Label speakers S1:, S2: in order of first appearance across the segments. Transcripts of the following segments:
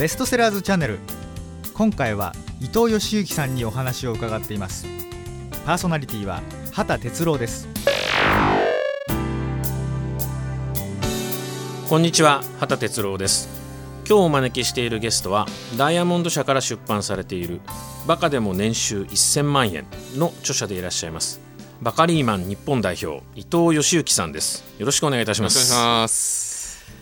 S1: ベストセラーズチャンネル。今回は伊藤義行さんにお話を伺っています。パーソナリティは畑哲郎です。
S2: こんにちは畑哲郎です。今日お招きしているゲストはダイヤモンド社から出版されているバカでも年収1000万円の著者でいらっしゃいますバカリーマン日本代表伊藤義行さんです。よろしくお願いいたします。
S3: お願いし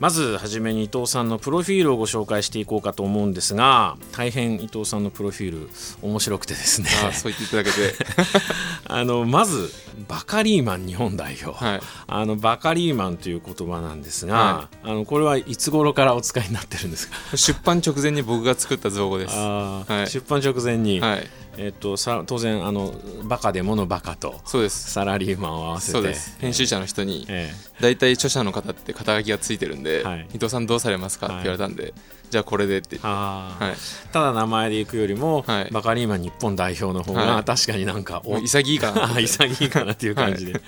S3: ま
S2: ずはじめに伊藤さんのプロフィールをご紹介していこうかと思うんですが大変伊藤さんのプロフィール面白くてですね。
S3: あそう言っていただけて。
S2: あのまずバカリーマン日本代表、
S3: はい。
S2: あのバカリーマンという言葉なんですが、
S3: は
S2: あのこれはいつ頃からお使いになってるんですか？
S3: 出版直前に僕が作った造語です。はい。
S2: 出版直前に、
S3: はい
S2: えっとさ当然あのバカでものバカと
S3: そうです。
S2: サラリーマンを合わせて。
S3: そうです。編集者の人に
S2: え
S3: 大体著者の方って肩書きがついてるんで、
S2: はい。
S3: 伊藤さんどうされますか？って言われたんで、じゃあこれでって。はい。
S2: ただ名前でいくよりも、
S3: はい。
S2: バカリーマン日本代表の方が、
S3: はい。
S2: 確かになんかお
S3: もう潔いかな
S2: あ 潔いかなっていう感じで、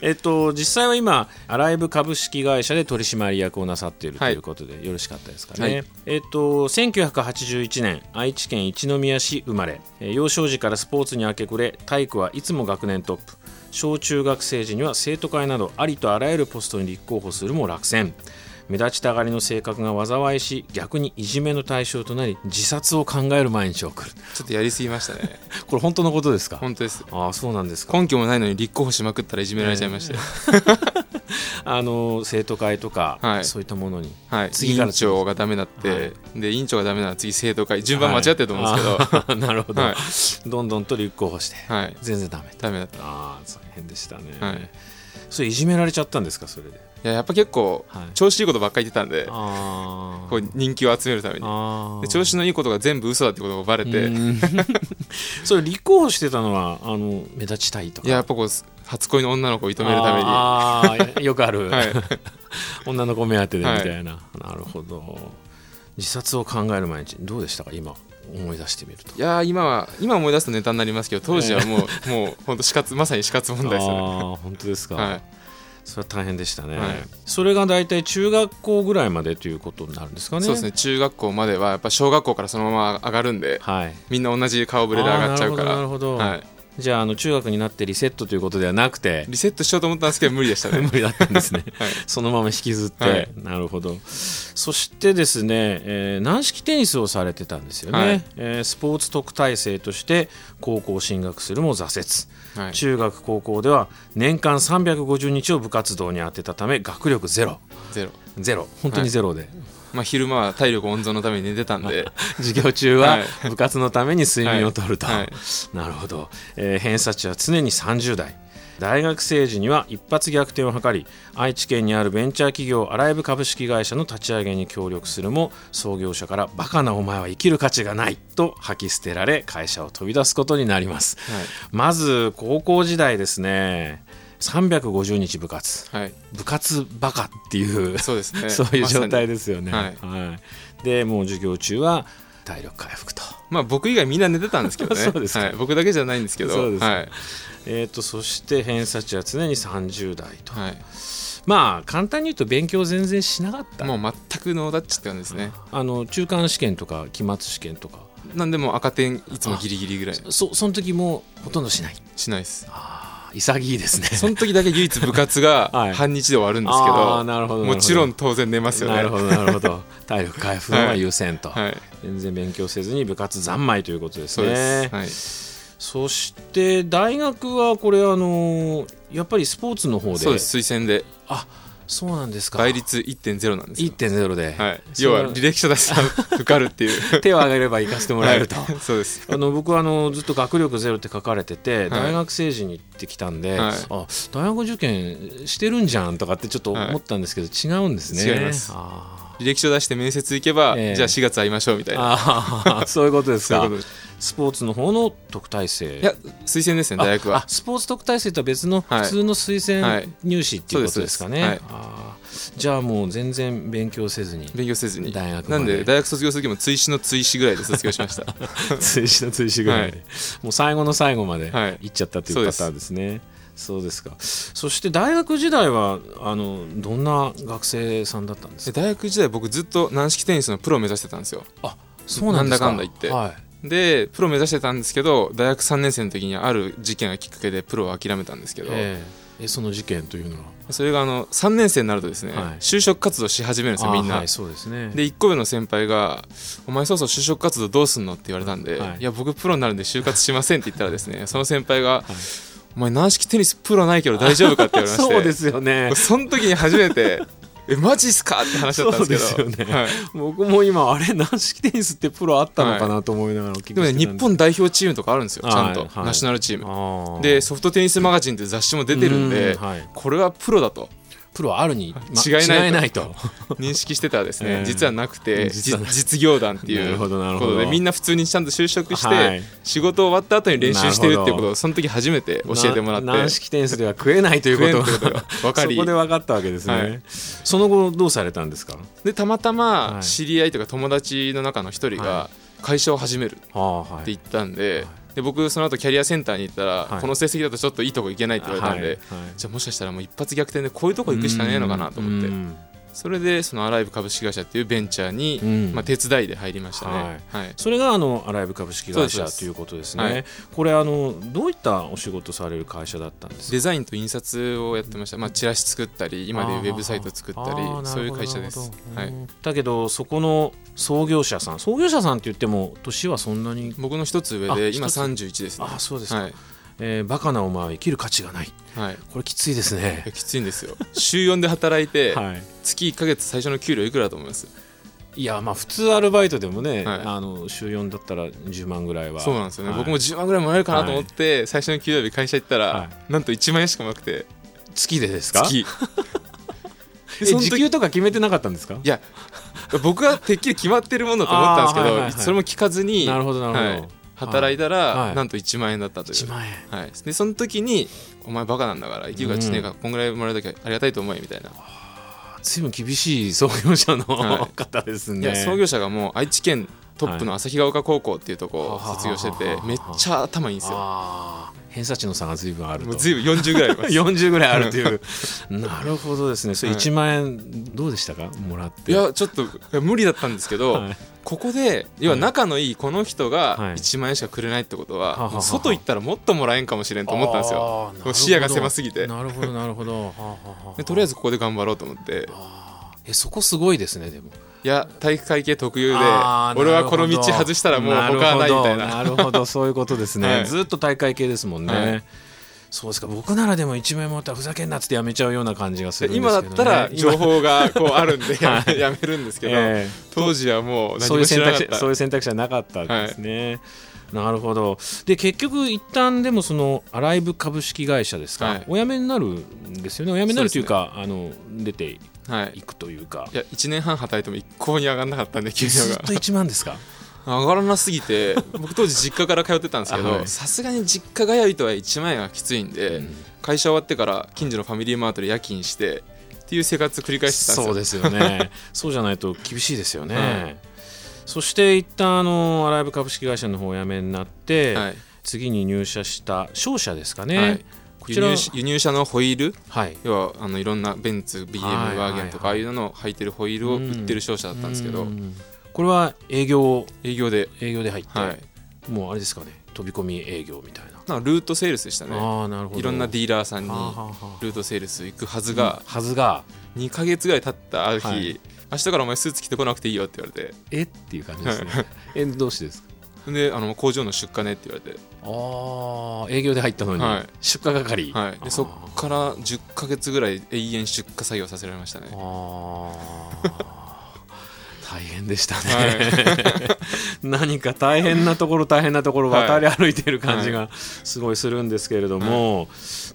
S2: えっと実際は今アライブ株式会社で取締役をなさっていると
S3: はい。
S2: いうことで、よろしかったですかね、
S3: はい。
S2: えっと1981年愛知県一宮市生まれえー幼少時からスポーツに明け暮れ体育はいつも学年トップ。小中学生時には生徒会などありとあらゆるポストに立候補するも落選。目立ちたがりの性格が災いし逆にいじめの対象となり自殺を考える毎日を送る。
S3: ちょっとやりすぎましたね。
S2: これ本当のことですか？
S3: 本当です。
S2: ああそうなんですか。
S3: 根拠もないのに立候補しまくったらいじめられちゃいまして、
S2: あの生徒会とか、
S3: はい。
S2: そういったものに。
S3: はい、
S2: 次から
S3: 委員長がダメだって、
S2: はい。
S3: で委員長がダメなら次生徒会順番間違ってると思うんですけど、
S2: あー なるほど、
S3: はい。
S2: どんどんと立候補して、
S3: はい。
S2: 全然ダメ
S3: ダメだった。い
S2: ああ大変でしたね、
S3: はい。
S2: それいじめられちゃったんですかそれで？
S3: ややっぱ結構、
S2: はい。
S3: 調子いいことばっかり言ってたんで
S2: あ
S3: こう人気を集めるために。調子のいいことが全部嘘だってことがバレて、い
S2: それ立候補してたのはあの目立ちたいとか？
S3: ややっぱこう初恋の女の子を射止めるために。
S2: あーよくある、
S3: はい。
S2: 女の子目当てでみ
S3: はい
S2: たい。な、なるほど。自殺を考える毎日どうでしたか？今思い出してみると。
S3: いやー今は今思い出すとネタになりますけど当時はもう、もう本当死活まさに死活問題ですよね。
S2: ああ本当ですか、
S3: はい。
S2: それは大変でしたね、
S3: はい。
S2: それが大体中学校ぐらいまでということになるんですかね？
S3: そうですね。中学校まではやっぱ小学校からそのまま上がるんで
S2: はい。
S3: みんな同じ顔ぶれで上がっちゃうから。
S2: あーなるほどなるほど。
S3: はい、
S2: じゃああの中学になってリセットということではなくて
S3: リセットしようと思ったんですけど無理でしたね。
S2: 無理だったんですね、
S3: はい。
S2: そのまま引きずって、
S3: はい。
S2: なるほど。そしてですね、えー軟式テニスをされてたんですよね、
S3: はい。
S2: えースポーツ特待生として高校進学するも挫折。
S3: はい。
S2: 中学高校では年間350日を部活動に充てたため学力ゼロ。
S3: ゼロ。
S2: ゼロ。本当にゼロで、
S3: まあ昼間は体力温存のために寝てたんで
S2: 授業中は
S3: はい。
S2: 部活のために睡眠をとると、
S3: はい。はい
S2: なるほど、えー偏差値は常に30代。大学生時には一発逆転を図り愛知県にあるベンチャー企業アライブ株式会社の立ち上げに協力するも創業者からバカなお前は生きる価値がないと吐き捨てられ会社を飛び出すことになります、
S3: はい。
S2: まず高校時代ですね350日部活。
S3: はい。
S2: 部活バカっていう
S3: そうですね。
S2: そういう状態
S3: で
S2: ですよね。
S3: はい。
S2: はい。でもう授業中は体力回復と。
S3: まあ僕以外みんな寝てたんですけどね。
S2: そうですか。
S3: はい、僕だけじゃないんですけど。
S2: そうですか。
S3: はい。
S2: えー、とそして偏差値は常に30代と、
S3: はい。
S2: まあ簡単に言うと勉強全然しなかった。
S3: もう全くノーダッチって感じですね。
S2: あの中間試験とか期末試験とか。
S3: なんでもう赤点いつもギリギリぐらい。
S2: そその時もほとんどしない。
S3: しないです。
S2: あー潔いですね。
S3: その時だけ唯一部活が
S2: はい。
S3: 半日で終わるんですけ
S2: あ
S3: ど、
S2: ーなるほど
S3: もちろん
S2: な
S3: 当然寝ますよね。
S2: るほどなるほど。体力回復が優先と、
S3: はい。
S2: 全然勉強せずに部活三昧ということですね。
S3: です、はい、
S2: そして大学はこれあのやっぱりスポーツの方で？
S3: そうです。推薦で。
S2: あそうなんですか。
S3: 倍率1.0なんですよ、
S2: 1.0で、
S3: はい、要は履歴書出したら受かるっていう。
S2: 手を挙げれば行かせてもらえると、
S3: はい。そうです。
S2: あの僕はあのずっと学力ゼロって書かれてて、
S3: はい。
S2: 大学生時に行ってきたんで、
S3: はい。
S2: あ大学受験してるんじゃんとかってちょっと思ったんですけど、違うんですね。
S3: 違います。
S2: あ
S3: 履歴書出して面接行けば、
S2: ええ。
S3: じゃあ4月会いましょうみたいな。
S2: そういうことですか。スポーツの方の特待生。
S3: いや推薦ですね大学は。
S2: スポーツ特待生とは別の
S3: はい。
S2: 普通の推
S3: はい。
S2: 薦入試っていうことですかね、
S3: そうです
S2: あー。じゃあもう全然勉強せずに
S3: 勉強せずに。
S2: 大学
S3: なんで大学卒業する時も追試の追試ぐらいで卒業しました。
S2: 追試の追試ぐらい。で、
S3: はい。
S2: もう最後の最後まで
S3: はい。
S2: 行っちゃったというパターンですね、そうですか。そして大学時代はあのどんな学生さんだったんですか？
S3: で大学時代僕ずっと軟式テニスのプロを目指してたんですよ。
S2: そうなん
S3: だかんだ言って。
S2: はい。
S3: でプロ目指してたんですけど大学3年生の時にある事件がきっかけでプロを諦めたんですけど、
S2: ええ。えその事件というのは？
S3: それがあの3年生になるとですね、
S2: はい。
S3: 就職活動し始めるんですよみんな、
S2: あはいそうですね。
S3: で1個上の先輩が「お前そろそろ就職活動どうすんの?」って言われたんで「
S2: はい。
S3: い、や僕プロになるんで就活しません」って言ったらですねその先輩が「お前軟式テニスプロないけど大丈夫か?」って言われまして。
S2: そうですよね。
S3: その時に初めて「えマジっすか?」って話だったんですけど。
S2: ね
S3: はい
S2: 僕も今あれ軟式テニスってプロあったのかなと思いながら
S3: でもね日本代表チームとかあるんですよ。ちゃんと、
S2: はい。はい
S3: ナショナルチーム。でソフトテニスマガジンって雑誌も出てるんで
S2: うはい。
S3: これはプロだと
S2: プロあるに、ま
S3: 違いないと。認識してたらですね、
S2: ええ
S3: 実はなくて
S2: 実
S3: 業団って
S2: ないる
S3: う
S2: ほどなるほど。
S3: ことでみんな普通にちゃんと就職して、
S2: はい。
S3: 仕事終わった後に練習してるっていうことをその時初めて教えてもらって。
S2: な軟式テニスでは食えないということ。
S3: が分かり。
S2: そこで分かったわけですね、
S3: はい。
S2: その後どうされたんですか？
S3: でたまた
S2: はい。
S3: ま知り合いとか友達の中の一人
S2: は
S3: が会社を始めるって言ったんで,、で僕その後キャリアセンターに行ったら、
S2: はい。
S3: この成績だとちょっといいとこ行けないって言われたんで、
S2: はい。はい。
S3: じゃあもしかしたらもう一発逆転でこういうとこ行くしかねえのかなと思って。
S2: うん
S3: それでそのアライブ株式会社っていうベンチャーに、
S2: うん。
S3: まあ、手伝いで入りましたね、はい。
S2: それがあのアライブ株式会社ということですね。
S3: はい。
S2: これあのどういったお仕事される会社だったんですか？
S3: デザインと印刷をやってました、まあ、チラシ作ったり今でウェブサイト作ったりそういう会社です、はい、
S2: だけどそこの創業者さん創業者さんって言っても年はそんなに？
S3: 僕の一つ上
S2: あ
S3: で今
S2: 一つ。
S3: 31ですね。
S2: あそうですか、
S3: はい、
S2: えーバカなお前は生きる価値がない。
S3: はい、
S2: これきついですね。
S3: きついんですよ。週4で働いて、
S2: はい。
S3: 月1か月最初の給料いくらだと思います？
S2: いやまあ普通アルバイトでもね、
S3: はい。
S2: あの週4だったら10万ぐらいは。
S3: そうなんですよね、
S2: はい。
S3: 僕も10万ぐらいもらえるかなと思って、最初の給料日会社行ったら、
S2: は
S3: なんと1万円しかもなくて。
S2: 月でですか？
S3: 月。時
S2: 時給とか決めてなかったんですか？
S3: いや僕はてっきり決まってるものだと思ったんですけど、
S2: はいはいはい。
S3: それも聞かずに
S2: なるほどなるほど、
S3: はい働いたら、
S2: はい。
S3: なんと1万円だったという。
S2: 1万円。
S3: はい、でその時に「お前バカなんだから生きる価値ねえからこんぐらいもらえるだけありがたいと思え」みたいな、
S2: 随分厳しい創業者の、
S3: は
S2: 方ですね。
S3: いや創業者がもう愛知県トップの旭ヶ丘高校っていうとこを卒業しててめっちゃ頭いいんですよ
S2: 偏差値の差が随分あると。
S3: ぶん40ぐらいあります。
S2: 40ぐらいあるという。なるほどですね。それ
S3: はい。
S2: 1万円どうでしたか？もらって。
S3: いやちょっと無理だったんですけど、
S2: はい。
S3: ここで要は仲のいいこの人が
S2: はい。
S3: 1万円しかくれないってことは、
S2: はははは
S3: もう外行ったらもっともらえんかもしれんと思ったんですよ。視野が狭すぎて。
S2: なるほどなるほど。
S3: とりあえずここで頑張ろうと思って。
S2: えそこすごいですねでも
S3: いや体育会系特有で俺はこの道外したらもう他はないみたいな。
S2: なるほど。そういうことですね、
S3: はい。
S2: ずっと大会系ですもんね、
S3: はい。
S2: そうですか。僕ならでも1万円もらったらふざけんなってやめちゃうような感じがするんですけ
S3: 今だったら情報がこうあるんで やめ
S2: はい。
S3: やめるんですけど、
S2: ええ。
S3: 当時はもう何
S2: そういう選
S3: も知らなかった。
S2: 択肢そういう選択肢はなかったんですね。なるほど。で結局一旦でもそのアライブ株式会社ですか、
S3: はい。
S2: お辞めになるんですよね。お辞めになるというかあの出て
S3: はい。
S2: いくというか。
S3: いや1年半働いても一向に上がんなかったんで給料が
S2: ずっと1万ですか？
S3: 上がらなすぎて僕当時実家から通ってたんですけどさすがに実家通いとは1万円はきついんで、
S2: うん。
S3: 会社終わってから近所のファミリーマートで夜勤してっていう生活繰り返してたんですよ。
S2: そうですよね。そうじゃないと厳しいですよね、
S3: はい
S2: そして一旦あのアライブ株式会社の方をお辞めになって、
S3: はい。
S2: 次に入社した商社ですかね、
S3: はい。
S2: こちら
S3: 輸入し輸入車のホイール？
S2: はい。
S3: 要はあのいろんなベンツ BM
S2: はい
S3: ワーゲンとかああいうのを履いてるホイールを売ってる商社だったんですけど。
S2: うん。これは営業。
S3: 営業で、
S2: 営業で入って、
S3: はい、
S2: もうあれですかね。飛び込み営業みたいな、
S3: なルートセールスでしたね。
S2: ああなるほど。
S3: いろんなディーラーさんにルートセールス行くはずが
S2: はずが。
S3: 2か月ぐらい経ったある日、
S2: はい
S3: 明日からお前スーツ着てこなくていいよって言われて。
S2: え？っていう感じですね。えどうしてですか？
S3: であの工場の出荷ねって言われて、
S2: ああ営業で入ったのに、
S3: はい。
S2: 出荷係、
S3: はい、でそっから10か月ぐらい永遠出荷作業させられましたね。
S2: ああ 大変でしたね、
S3: は
S2: 何か大変なところ大変なところ
S3: はい。
S2: 渡り歩いている感じがすごいするんですけれども、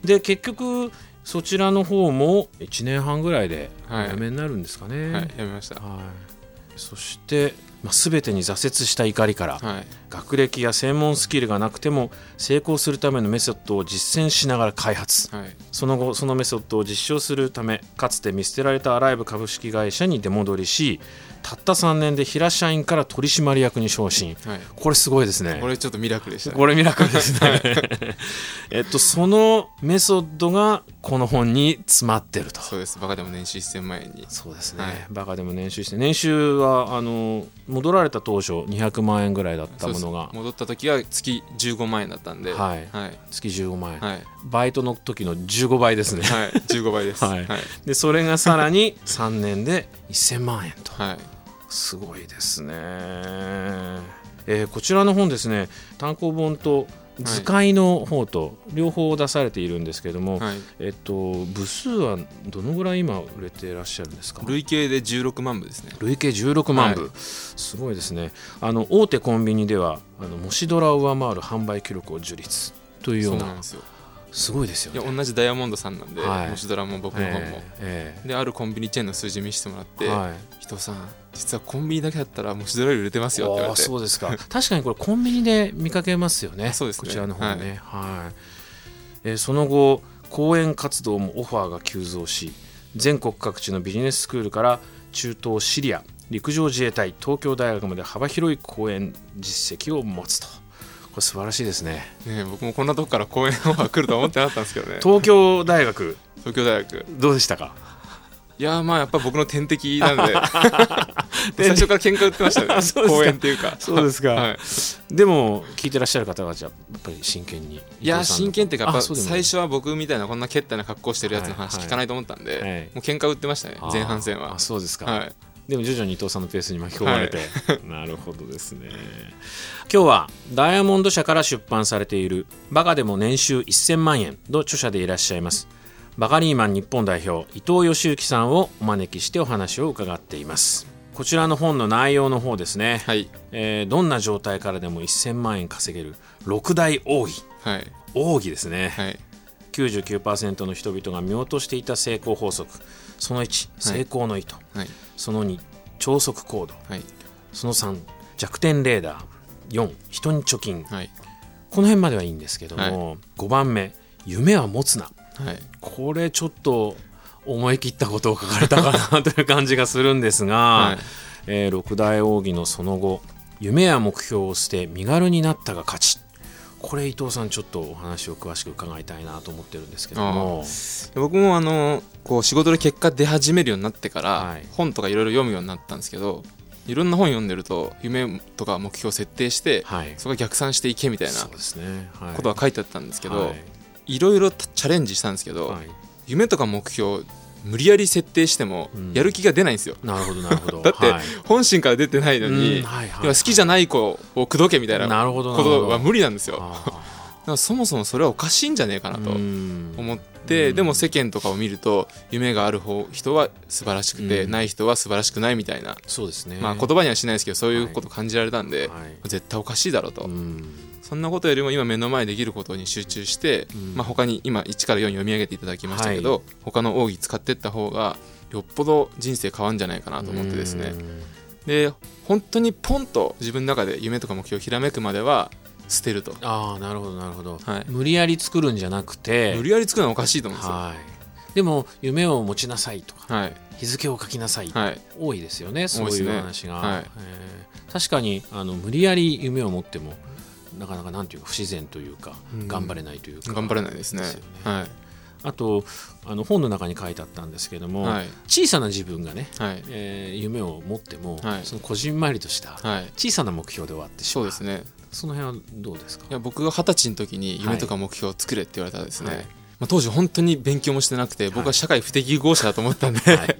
S2: で結局そちらの方も1年半ぐらいでお
S3: はい。
S2: 辞めになるんですかね、
S3: はい、やめました。
S2: はい、そしてまあ、全てに挫折した怒りから、
S3: はい
S2: 学歴や専門スキルがなくても成功するためのメソッドを実践しながら開発。
S3: はい。
S2: その後そのメソッドを実証するためかつて見捨てられたアライブ株式会社に出戻りしたった3年で平社員から取締役に昇進。
S3: はい。
S2: これすごいですね。
S3: これちょっとミラクルでしたね。
S2: これミラクルですね。えっとそのメソッドがこの本に詰まってると。
S3: そうです。バカでも年収1000万円に。
S2: そうですね、
S3: はい。
S2: バカでも年収して年収はあの戻られた当初200万円ぐらいだったものが
S3: 戻った時は月15万円だったんで。
S2: はい。
S3: はい。
S2: 月15万円、
S3: はい。
S2: バイトの時の15倍ですね。
S3: はい。15倍です。
S2: はい。
S3: はい。
S2: でそれがさらに3年で1000万円と。
S3: はい。
S2: すごいですね、えーこちらの本ですね。単行本と図解の方と両方出されているんですけども、
S3: はい。
S2: えっと部数はどのぐらい今売れていらっしゃるんですか？
S3: 累計で16万部ですね。
S2: 累計16万部、
S3: はい。
S2: すごいですね。あの大手コンビニではあのもしドラを上回る販売記録を樹立というような
S3: そうなんですよ
S2: すごいですよね。
S3: いや同じダイヤモンドさんなんで
S2: はい。
S3: もしドラも僕の本も。
S2: ええ
S3: であるコンビニチェーンの数字見せてもらって
S2: えはい「
S3: 伊藤さん実はコンビニだけだったらもしドラより売れてますよ」って言われて。
S2: そうですか。確かにこれコンビニで見かけますよね。
S3: そうですね。
S2: こちらの方ね。はい、えーその後講演活動もオファーが急増し全国各地のビジネススクールから中東シリア陸上自衛隊東京大学まで幅広い講演実績を持つと。これ素晴らしいですね。
S3: ね僕もこんなとこから講演オファー来るとは思ってなかったんですけどね。
S2: 東京大学。
S3: 東京大学。
S2: どうでしたか？
S3: いやーまあやっぱ僕の天敵なんで。最初から喧嘩売ってましたね。
S2: そうですか。
S3: 講演っていうか。
S2: そうですか。
S3: はい、
S2: でも聞いてらっしゃる方はじゃあやっぱり真剣に
S3: いや真剣っていうかやっぱ最初は僕みたいなこんなけったな格好してるやつの話
S2: はい。
S3: 聞かないと思ったんで、
S2: はい。
S3: もう喧嘩売ってましたね。前半戦は。
S2: あそうですか、
S3: はい
S2: でも徐々に伊藤さんのペースに巻き込まれて、なるほどですね。今日はダイヤモンド社から出版されている「バカでも年収1000万円」の著者でいらっしゃいます。バカリーマン日本代表伊藤義行さんをお招きしてお話を伺っています。こちらの本の内容の方ですね、
S3: はい。
S2: えーどんな状態からでも1000万円稼げる六大奥義。
S3: はい。
S2: 奥義ですね、
S3: はい
S2: 99%の人々が見落としていた成功法則。その1成功の意図、
S3: はい。
S2: その2超速行動。
S3: はい。
S2: その3弱点レーダー。4人に貯金。
S3: はい。
S2: この辺まではいいんですけども、5番目夢は持つな。
S3: はい。
S2: これちょっと思い切ったことを書かれたかなという感じがするんですが、
S3: はい。
S2: えー六大奥義のその後夢や目標を捨て身軽になったが勝ちこれ伊藤さんちょっとお話を詳しく伺いたいなと思ってるんですけども。
S3: 僕もあのこう仕事で結果出始めるようになってから、
S2: はい。
S3: 本とかいろいろ読むようになったんですけどいろんな本読んでると夢とか目標を設定して、
S2: はい。
S3: そこが逆算していけみたいなことは書いてあったんですけど、
S2: はい。
S3: いろいろチャレンジしたんですけど、
S2: はい。
S3: 夢とか目標無理やり設定しても
S2: うん。
S3: やる気が出ないんですよ、
S2: なるほどなるほど。
S3: だって
S2: はい。
S3: 本心から出てないのに、
S2: うんはいはい
S3: 要は好きじゃない子を口説けみたいなことは無理なんですよ。そもそもそれはおかしいんじゃねえかな
S2: ー
S3: と
S2: うん。
S3: 思って、
S2: うん。
S3: でも世間とかを見ると夢がある方人は素晴らしくて、
S2: うん。
S3: ない人は素晴らしくないみたいな、
S2: そうですね。
S3: まあ言葉にはしないですけどそういうこと感じられたんで、
S2: はい。
S3: 絶対おかしいだろうと、
S2: うん
S3: そんなことよりも今目の前できることに集中して、
S2: うん。
S3: まあ、他に今1から4読み上げていただきましたけど、
S2: はい。
S3: 他の奥義使っていった方がよっぽど人生変わるんじゃないかなと思ってですね。
S2: うん。
S3: で本当にポンと自分の中で夢とか目標をひらめくまでは捨てると、
S2: ああなるほどなるほど、
S3: はい。
S2: 無理やり作るんじゃなくて
S3: 無理やり作るのはおかしいと思うんですよ。
S2: はい、でも夢を持ちなさいとか
S3: はい。
S2: 日付を書きなさい、
S3: はい。
S2: 多いですよねそういう話が、
S3: はい。
S2: えー。確かにあの無理やり夢を持ってもなかなかなんていうか不自然というか、
S3: うん。
S2: 頑張れないというか。
S3: 頑張れないですね。
S2: ね。
S3: はい。
S2: あとあの本の中に書いてあったんですけども、
S3: はい。
S2: 小さな自分がね、
S3: はい。
S2: えー夢を持っても、
S3: はい。
S2: そのこじんまりとした
S3: はい。
S2: 小さな目標で終わってしまう。
S3: そうですね。
S2: その辺はどうですか？
S3: いや僕が二十歳の時に夢とか目標を作れって言われたらですね、
S2: はい。
S3: まあ、当時本当に勉強もしてなくて僕は社会不適合者だと思ったんで、
S2: はい、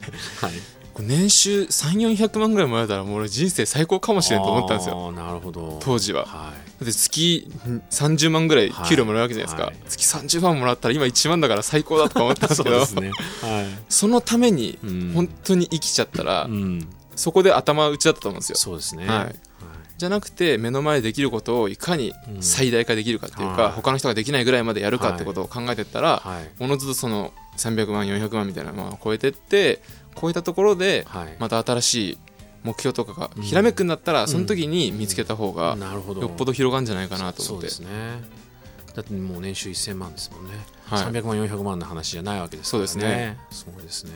S3: 年収3400万ぐらいもらえたらもう俺人生最高かもしれんと思ったんですよ。
S2: なるほど。
S3: 当時は。
S2: は
S3: だって月30万ぐらい給料もらうわけじゃないですか、
S2: はい。はい
S3: 月30万もらったら今1万だから最高だとか思ったん
S2: い、
S3: ですけど。
S2: ね。はい。
S3: そのために
S2: うん。
S3: 本当に生きちゃったら、
S2: うん、
S3: そこで頭打ちだったと思うんですよ。
S2: そうですね。
S3: はい。じゃなくて目の前でできることをいかに
S2: うん。
S3: 最大化できるかっていうか、
S2: はい。
S3: 他の人ができないぐらいまでやるかってことを考えてったら、
S2: はい。
S3: おのずとその300万400万みたいなのを超えてって超えたところで
S2: はい。
S3: また新しい目標とかがひらめくんだったらその時に見つけた方がよっぽど広がるんじゃないかなと思って。
S2: そうですね。だってもう年収1000万ですもんね、
S3: はい。
S2: 300万400万の話じゃないわけですからね。
S3: そうですね。
S2: そうですね。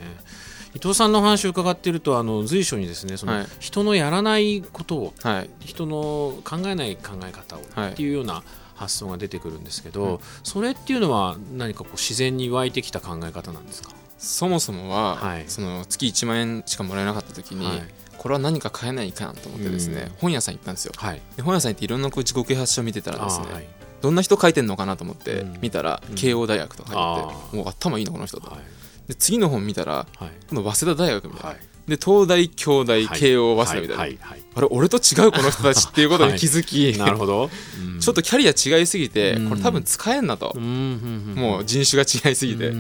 S2: 伊藤さんのお話を伺っているとあの随所にですねその、
S3: はい。
S2: 人のやらないことを
S3: はい。
S2: 人の考えない考え方を
S3: はい。
S2: っていうような発想が出てくるんですけど、
S3: うん。
S2: それっていうのは何かこう自然に湧いてきた考え方なんですか、
S3: そもそもは、
S2: はい。
S3: その月1万円しかもらえなかった時に、
S2: はい
S3: これは何か買えないかなと思ってですね、
S2: うん。
S3: 本屋さん行ったんですよ。
S2: はい。
S3: で本屋さん行っていろんなこう自己啓発書を見てたらですね、
S2: はい。
S3: どんな人書いてんのかなと思って
S2: うん。
S3: 見たら、
S2: うん。
S3: 慶応大学とか書いてもう頭いいのこの人と、
S2: はい。
S3: で次の本見たら
S2: はい。
S3: 今度早稲田大学みたいな、
S2: はい
S3: で東大京大
S2: はい。
S3: 慶応早稲田みたいな、あれ俺と違うこの人たちっていうことに気づき、
S2: なるほど、うん。
S3: ちょっとキャリア違いすぎて、
S2: うん。
S3: これ多分使えんなと、もう人種が違いすぎて、っ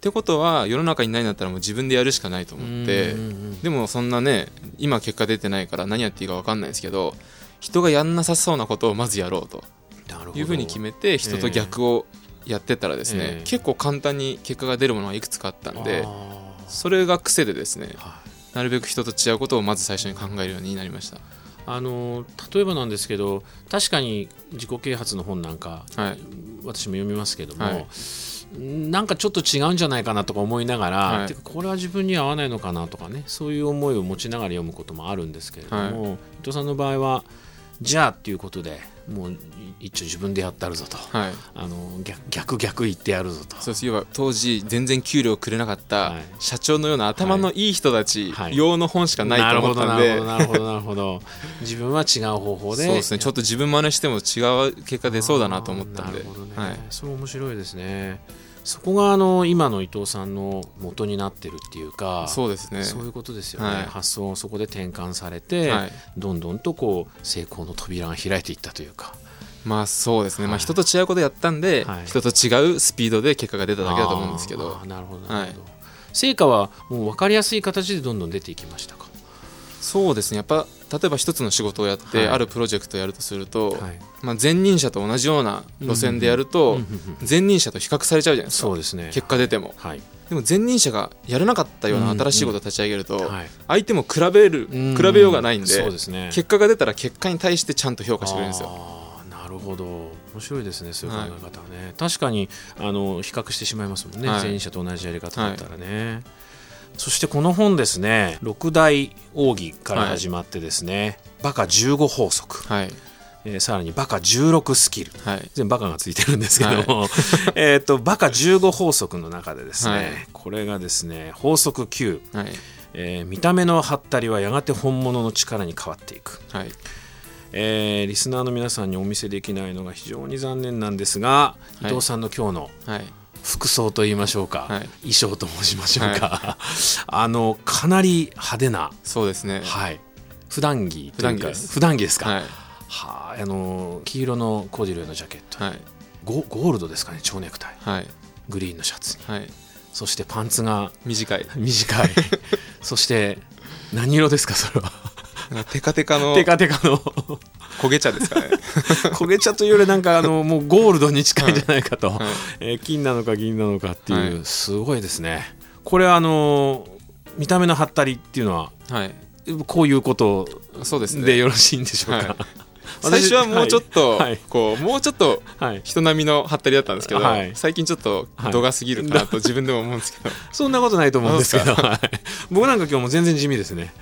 S3: てことは世の中にないんだったらもう自分でやるしかないと思って、でもそんなね今結果出てないから何やっていいか分かんないんですけど人がやんなさそうなことをまずやろうと。
S2: なるほど。
S3: いうふうに決めて人と逆をやってったらですね、
S2: ええ。
S3: 結構簡単に結果が出るものがいくつかあったんでそれが癖でですね
S2: はい
S3: なるべく人と違うことをまず最初に考えるようになりました。
S2: あの例えばなんですけど確かに自己啓発の本なんか
S3: はい。
S2: 私も読みますけども、
S3: はい。
S2: なんかちょっと違うんじゃないかなとか思いながら、
S3: はい。
S2: てかこれは自分に合わないのかなとかねそういう思いを持ちながら読むこともあるんですけれども、伊藤さんの場合はじゃあっていうことでもう一応自分でやったるぞと。
S3: はい。
S2: あの逆逆逆言ってやるぞと。
S3: そうです。要は当時全然給料くれなかった
S2: はい。
S3: 社長のような頭のいい人たち
S2: はい。
S3: 用の本しかないと思ったんで、
S2: なるほどなるほどなるほど自分は違う方法で。
S3: そうですね。ちょっと自分真似しても違う結果出そうだなと思ったんで。
S2: なるほどね、
S3: はい、
S2: それ面白いですねそこがあの今の伊藤さんの元になってるっていうか
S3: そうですね。
S2: そういうことですよね、
S3: はい。
S2: 発想をそこで転換されて、
S3: はい。
S2: どんどんとこう成功の扉が開いていったというか。
S3: まあそうですね、ま
S2: はい。
S3: あ人と違うことやったんで、
S2: はい。
S3: 人と違うスピードで結果が出ただけだと思うんですけど。
S2: なるほどなるほど、成果はもう分かりやすい形でどんどん出ていきましたか？
S3: そうですね。やっぱ例えば一つの仕事をやって、
S2: はい。
S3: あるプロジェクトをやるとすると、
S2: はい。
S3: まあ、前任者と同じような路線でやると、前任者と比較されちゃうじゃないですか。
S2: そうですね。
S3: 結果出ても。
S2: はい、
S3: でも前任者がやらなかったような新しいことを立ち上げると、
S2: はい、
S3: 相手も比べる
S2: うん
S3: 比べようがないんで
S2: そうですね。
S3: 結果が出たら結果に対してちゃんと評価してくれるんですよ。
S2: なるほど。面白いですねそういう考え方はね、確かにあの比較してしまいますもんね、
S3: はい。
S2: 前者と同じやり方だったらね、そしてこの本ですね六大奥義から始まってですね、バカ15法則、
S3: はい。
S2: えーさらにバカ16スキル。
S3: はい。
S2: 全部バカがついてるんですけども、えっとバカ15法則の中でですね、
S3: はい。
S2: これがですね法則9、
S3: はい。
S2: えー見た目のハったりはやがて本物の力に変わっていく。
S3: はい。
S2: えーリスナーの皆さんにお見せできないのが非常に残念なんですが、
S3: はい。
S2: 伊藤さんの今日の
S3: はい
S2: 服装と言いましょうか、
S3: はい。
S2: 衣装と申しましょうか、あのかなり派手な、
S3: そうですね。
S2: はい、普段着というか
S3: 普段着です。
S2: か、
S3: はい。
S2: はああの黄色のコーデュロイのジャケット、
S3: はい。
S2: ゴゴールドですかね蝶ネクタイ。
S3: はい。
S2: グリーンのシャツに。
S3: はい。
S2: そしてパンツが
S3: 短い。
S2: 短い。そして何色ですかそれは？
S3: テカテカの。
S2: テカテカの
S3: 焦げ茶ですかね。
S2: 焦げ茶というよりなんかあのもうゴールドに近いんじゃないかと、
S3: はい。
S2: えー金なのか銀なのかっていう、
S3: はい。
S2: すごいですね。これあの見た目のハったりっていうのは
S3: はい。
S2: こういうこと
S3: そうですね。
S2: でよろしいんでしょうか、
S3: はい。最初はもうちょっと、
S2: はい。
S3: こうもうちょっと
S2: はい、
S3: 人並みのハったりだったんですけど、
S2: はい。
S3: 最近ちょっと
S2: はい
S3: 度が過ぎるかなと自分でも思うんですけど、
S2: そんなことないと思うんですけど、はい。僕なんか今日も全然地味ですね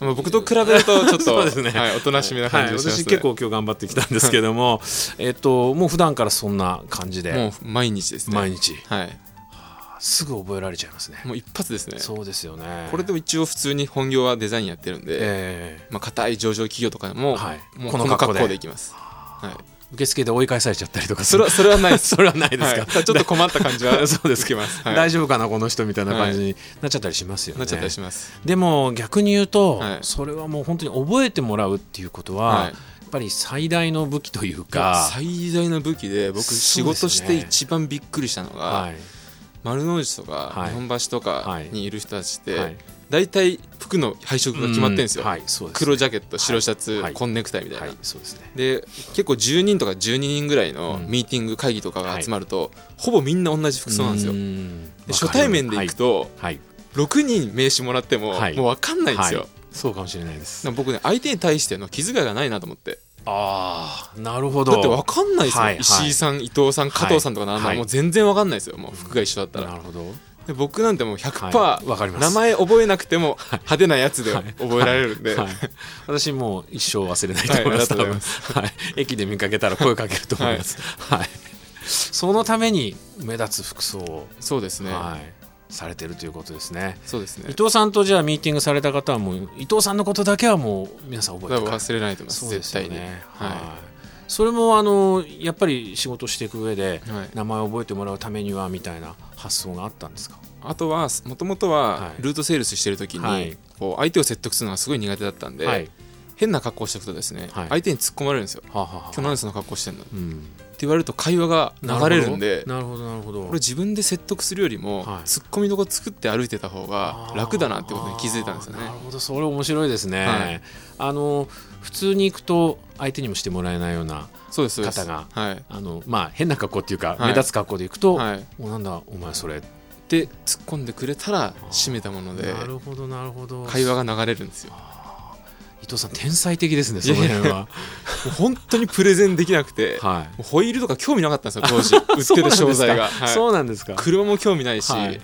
S3: まあ僕と比べるとちょっと
S2: そうですね。
S3: はい、おとなしめな
S2: はい、
S3: 感じがします、ね
S2: 私結構今日頑張ってきたんですけども、えっともう普段からそんな感じで。
S3: もう毎日ですね。
S2: 毎日。
S3: はい。
S2: すぐ覚えられちゃいますね。
S3: もう一発ですね。
S2: そうですよね。
S3: これでも一応普通に本業はデザインやってるんで、
S2: え
S3: まあ硬い上場企業とかでも、
S2: はい
S3: もうこの
S2: 格好で
S3: いきます、はい、
S2: ー受付で追い返されちゃったりとか
S3: それはそれはないです。
S2: それはないですか、
S3: はい。ちょっと困った感じは
S2: そうです
S3: 受けます、はい、
S2: 大丈夫かなこの人みたいな感じになっちゃったりしますよね。
S3: なっちゃったりします。
S2: でも逆に言うと、
S3: はい。
S2: それはもう本当に覚えてもらうっていうことは、
S3: はい。
S2: やっぱり最大の武器というか、
S3: 最大の武器で僕仕事して一番びっくりしたのが、
S2: はい。
S3: 丸の内とか
S2: はい。
S3: 日本橋とかにいる人たちって、
S2: はい
S3: 大体服の配色が決まってるんですよ、
S2: うはい、す
S3: 黒ジャケット白シャツ、
S2: はい。
S3: 紺ネクタイみたいな、
S2: はい、そうですね。
S3: で結構10人とか12人ぐらいの
S2: うん。
S3: ミーティング会議とかが集まると、ほぼみんな同じ服装なんですよ。
S2: う
S3: で
S2: ん
S3: 初対面で行く、と、
S2: はいはい。
S3: 6人名刺もらっても、
S2: はい。
S3: もう分かんないんですよ、
S2: そうかもしれないです。
S3: 僕ね相手に対しての気遣いがないなと思って。
S2: ああなるほど。
S3: だって分かんないですよ、
S2: はいはい。
S3: 石井さん伊藤さん加藤さんとかなんだ、
S2: はい。
S3: もう全然分かんないですよ。もう服が一緒だったら、
S2: なるほど
S3: で僕なんてもう100%、
S2: はい。わかります。
S3: 名前覚えなくても派手なやつで覚えられるんで、
S2: はい、私もう一生忘れないと思います,、
S3: はい
S2: 駅で見かけたら声かけると思います、はい。そのために目立つ服装を、
S3: そうですね、
S2: はい、されてるということですね。
S3: そうですね。
S2: 伊藤さんとじゃあミーティングされた方はもう伊藤さんのことだけはもう皆さん覚えてる
S3: 忘れないと思います。
S2: そうです
S3: 絶対に、
S2: よね
S3: は
S2: はいそれもあのやっぱり仕事していく上で名前を覚えてもらうためにはみたいな発想があったんですか？
S3: あとはもともと
S2: は
S3: はい。ルートセールスしてる時に、
S2: はい。
S3: こう相手を説得するのがすごい苦手だったんで、
S2: はい。
S3: 変な格好しておくとですね、
S2: はい。
S3: 相手に突っ込まれるんですよ。今日なんでそんな格好してんの？って
S2: うん
S3: 言われると会話が流れるんで
S2: なるほどなるほど
S3: これ自分で説得するよりも、
S2: はい。
S3: 突っ込みどこ作って歩いてた方が楽だなってことに気づいたんですよね。
S2: なるほどそれ面白いですね、
S3: はい。
S2: あの普通に行くと相手にもしてもらえないような方が
S3: はい。
S2: あのまあ変な格好っていうか、
S3: はい。
S2: 目立つ格好で行くと、
S3: はい。
S2: もうなんだお前それ
S3: で突っ込んでくれたら締めたもので
S2: なるほどなるほど。
S3: 会話が流れるんですよ。
S2: 伊藤さん天才的ですねその辺は。
S3: 本当にプレゼンできなくて、も
S2: は
S3: うホイールとか興味なかったんですよ当時。売ってる商材が、はい。
S2: そうなんですか。
S3: 車も興味ないし、
S2: はい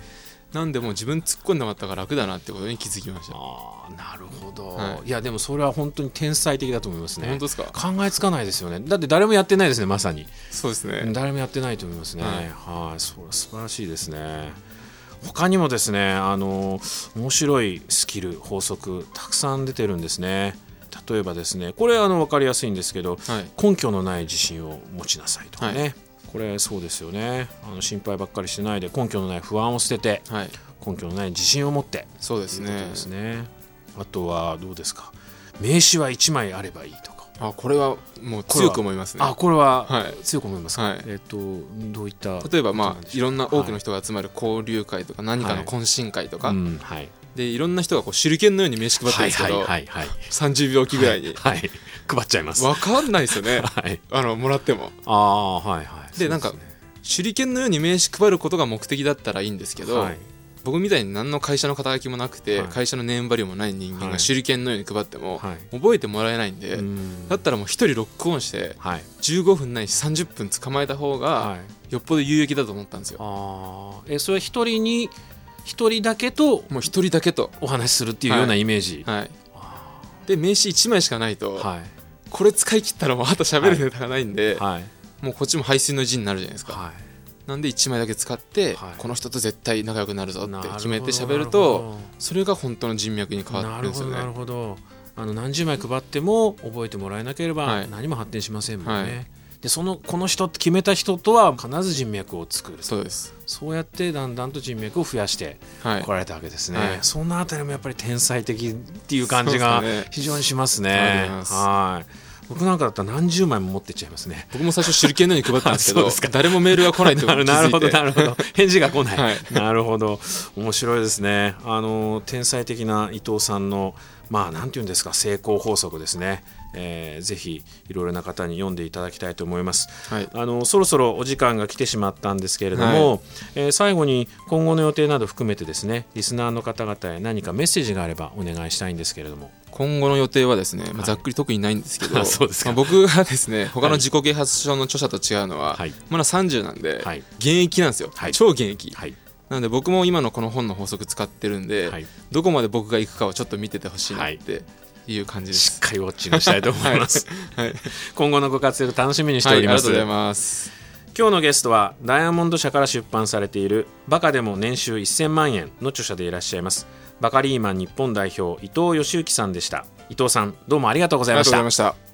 S3: なんでもう自分突っ込んでもらったから楽だなってことに気づきました。
S2: ああなるほど、、
S3: はい。
S2: やでもそれは本当に天才的だと思いますね。
S3: 本当ですか？
S2: 考えつかないですよね。だって誰もやってないですねまさに。
S3: そうですね、
S2: 誰もやってないと思いますね。
S3: はい。
S2: はい、それは素晴らしいですね。他にもですね、あの面白いスキル法則たくさん出てるんですね。例えばですね、これあの分かりやすいんですけど、
S3: はい。
S2: 根拠のない自信を持ちなさいとかね。これそうですよね。あの心配ばっかりしないで根拠のない不安を捨てて
S3: はい。
S2: 根拠のない自信を持って。
S3: そうですね。
S2: ですね。あとはどうですか？名刺は1枚あればいいとか。
S3: あこれはもう強く思いますね。
S2: あこれは
S3: はい。
S2: 強く思いますか、
S3: はい。
S2: えっ、とどういった
S3: 例えばまあいろんな多くの人が集まる交流会とか何かの
S2: はい。
S3: 懇親会とか、
S2: うんはい
S3: でいろんな人がこう手裏剣のように名刺配ってるんですけど、
S2: はいはいはいはい。
S3: 30秒おきぐらいに、
S2: はい、はい。配っちゃいます。
S3: わかんないですよね。
S2: はい。
S3: あのもらっても。
S2: ああはいはい。
S3: でなんか手裏剣のように名刺配ることが目的だったらいいんですけど、
S2: はい。
S3: 僕みたいに何の会社の肩書きもなくて、
S2: はい。
S3: 会社のネームバリューもない人間
S2: はい。
S3: が手裏剣のように配っても、
S2: はい。
S3: 覚えてもらえないんで、
S2: うん。
S3: だったらもう一人ロックオンして
S2: はい。
S3: 15分ないし30分捕まえた方が
S2: はい。
S3: よっぽど有益だと思ったんですよ。
S2: えそれは一人に一人だけと
S3: もう一人だけと、
S2: お話しするっていうようなイメージ。
S3: はい、で名刺1枚しかないと、
S2: はい。
S3: これ使い切ったらもうあと喋るネタがないんで、
S2: はい。
S3: もうこっちも排水の陣になるじゃないですか、
S2: はい。
S3: なんで1枚だけ使って、
S2: はい。
S3: この人と絶対仲良くなるぞって決めて喋るとそれが本当の人脈に変わ
S2: な
S3: ってるんですよね。
S2: るほどなるほど。あの何十枚配っても覚えてもらえなければ
S3: はい。
S2: 何も発展しませんもんね、
S3: はい
S2: でそのこの人って決めた人とは必ず人脈を作る。
S3: そうです。
S2: そうやってだんだんと人脈を増やして
S3: はい。
S2: 来られたわけですね、
S3: はい。
S2: そのあたりもやっぱり天才的っていう感じが非常にしますね。
S3: す。
S2: はい。僕なんかだったら何十枚も持ってっちゃいますね。
S3: 僕も最初手裏剣のように配ったんですけど誰もメールが来ないってこと
S2: なるほどなるほど。返事が来ない、
S3: はい。
S2: なるほど。面白いですね。あの天才的な伊藤さんのまあなんていうんですか成功法則ですね、えーぜひいろいろな方に読んでいただきたいと思います。
S3: はい。
S2: あのそろそろお時間が来てしまったんですけれども、えー最後に今後の予定など含めてですねリスナーの方々へ何かメッセージがあればお願いしたいんですけれども。
S3: 今後の予定はですね、まあ、
S2: はい。
S3: ざっくり特にないんですけど、僕がですね他の自己啓発書の著者と違うのは、
S2: はい。
S3: まだ30なんで、
S2: はい。
S3: 現役なんですよ、
S2: はい。
S3: 超現役、
S2: はい。
S3: なので僕も今のこの本の法則使ってるんで、
S2: はい。
S3: どこまで僕が行くかをちょっと見ててほしいなっていう感じです、
S2: しっかりウォッチングしたいと思います、
S3: はい。
S2: 今後のご活躍楽しみにして
S3: はい、あ
S2: おります、
S3: りがとうございます。
S2: 今日のゲストはダイヤモンド社から出版されている「バカでも年収1000万円」の著者でいらっしゃいます。バカリーマン日本代表伊藤義行さんでした。伊藤さんどうもありがとうございました。
S3: ありがとうございました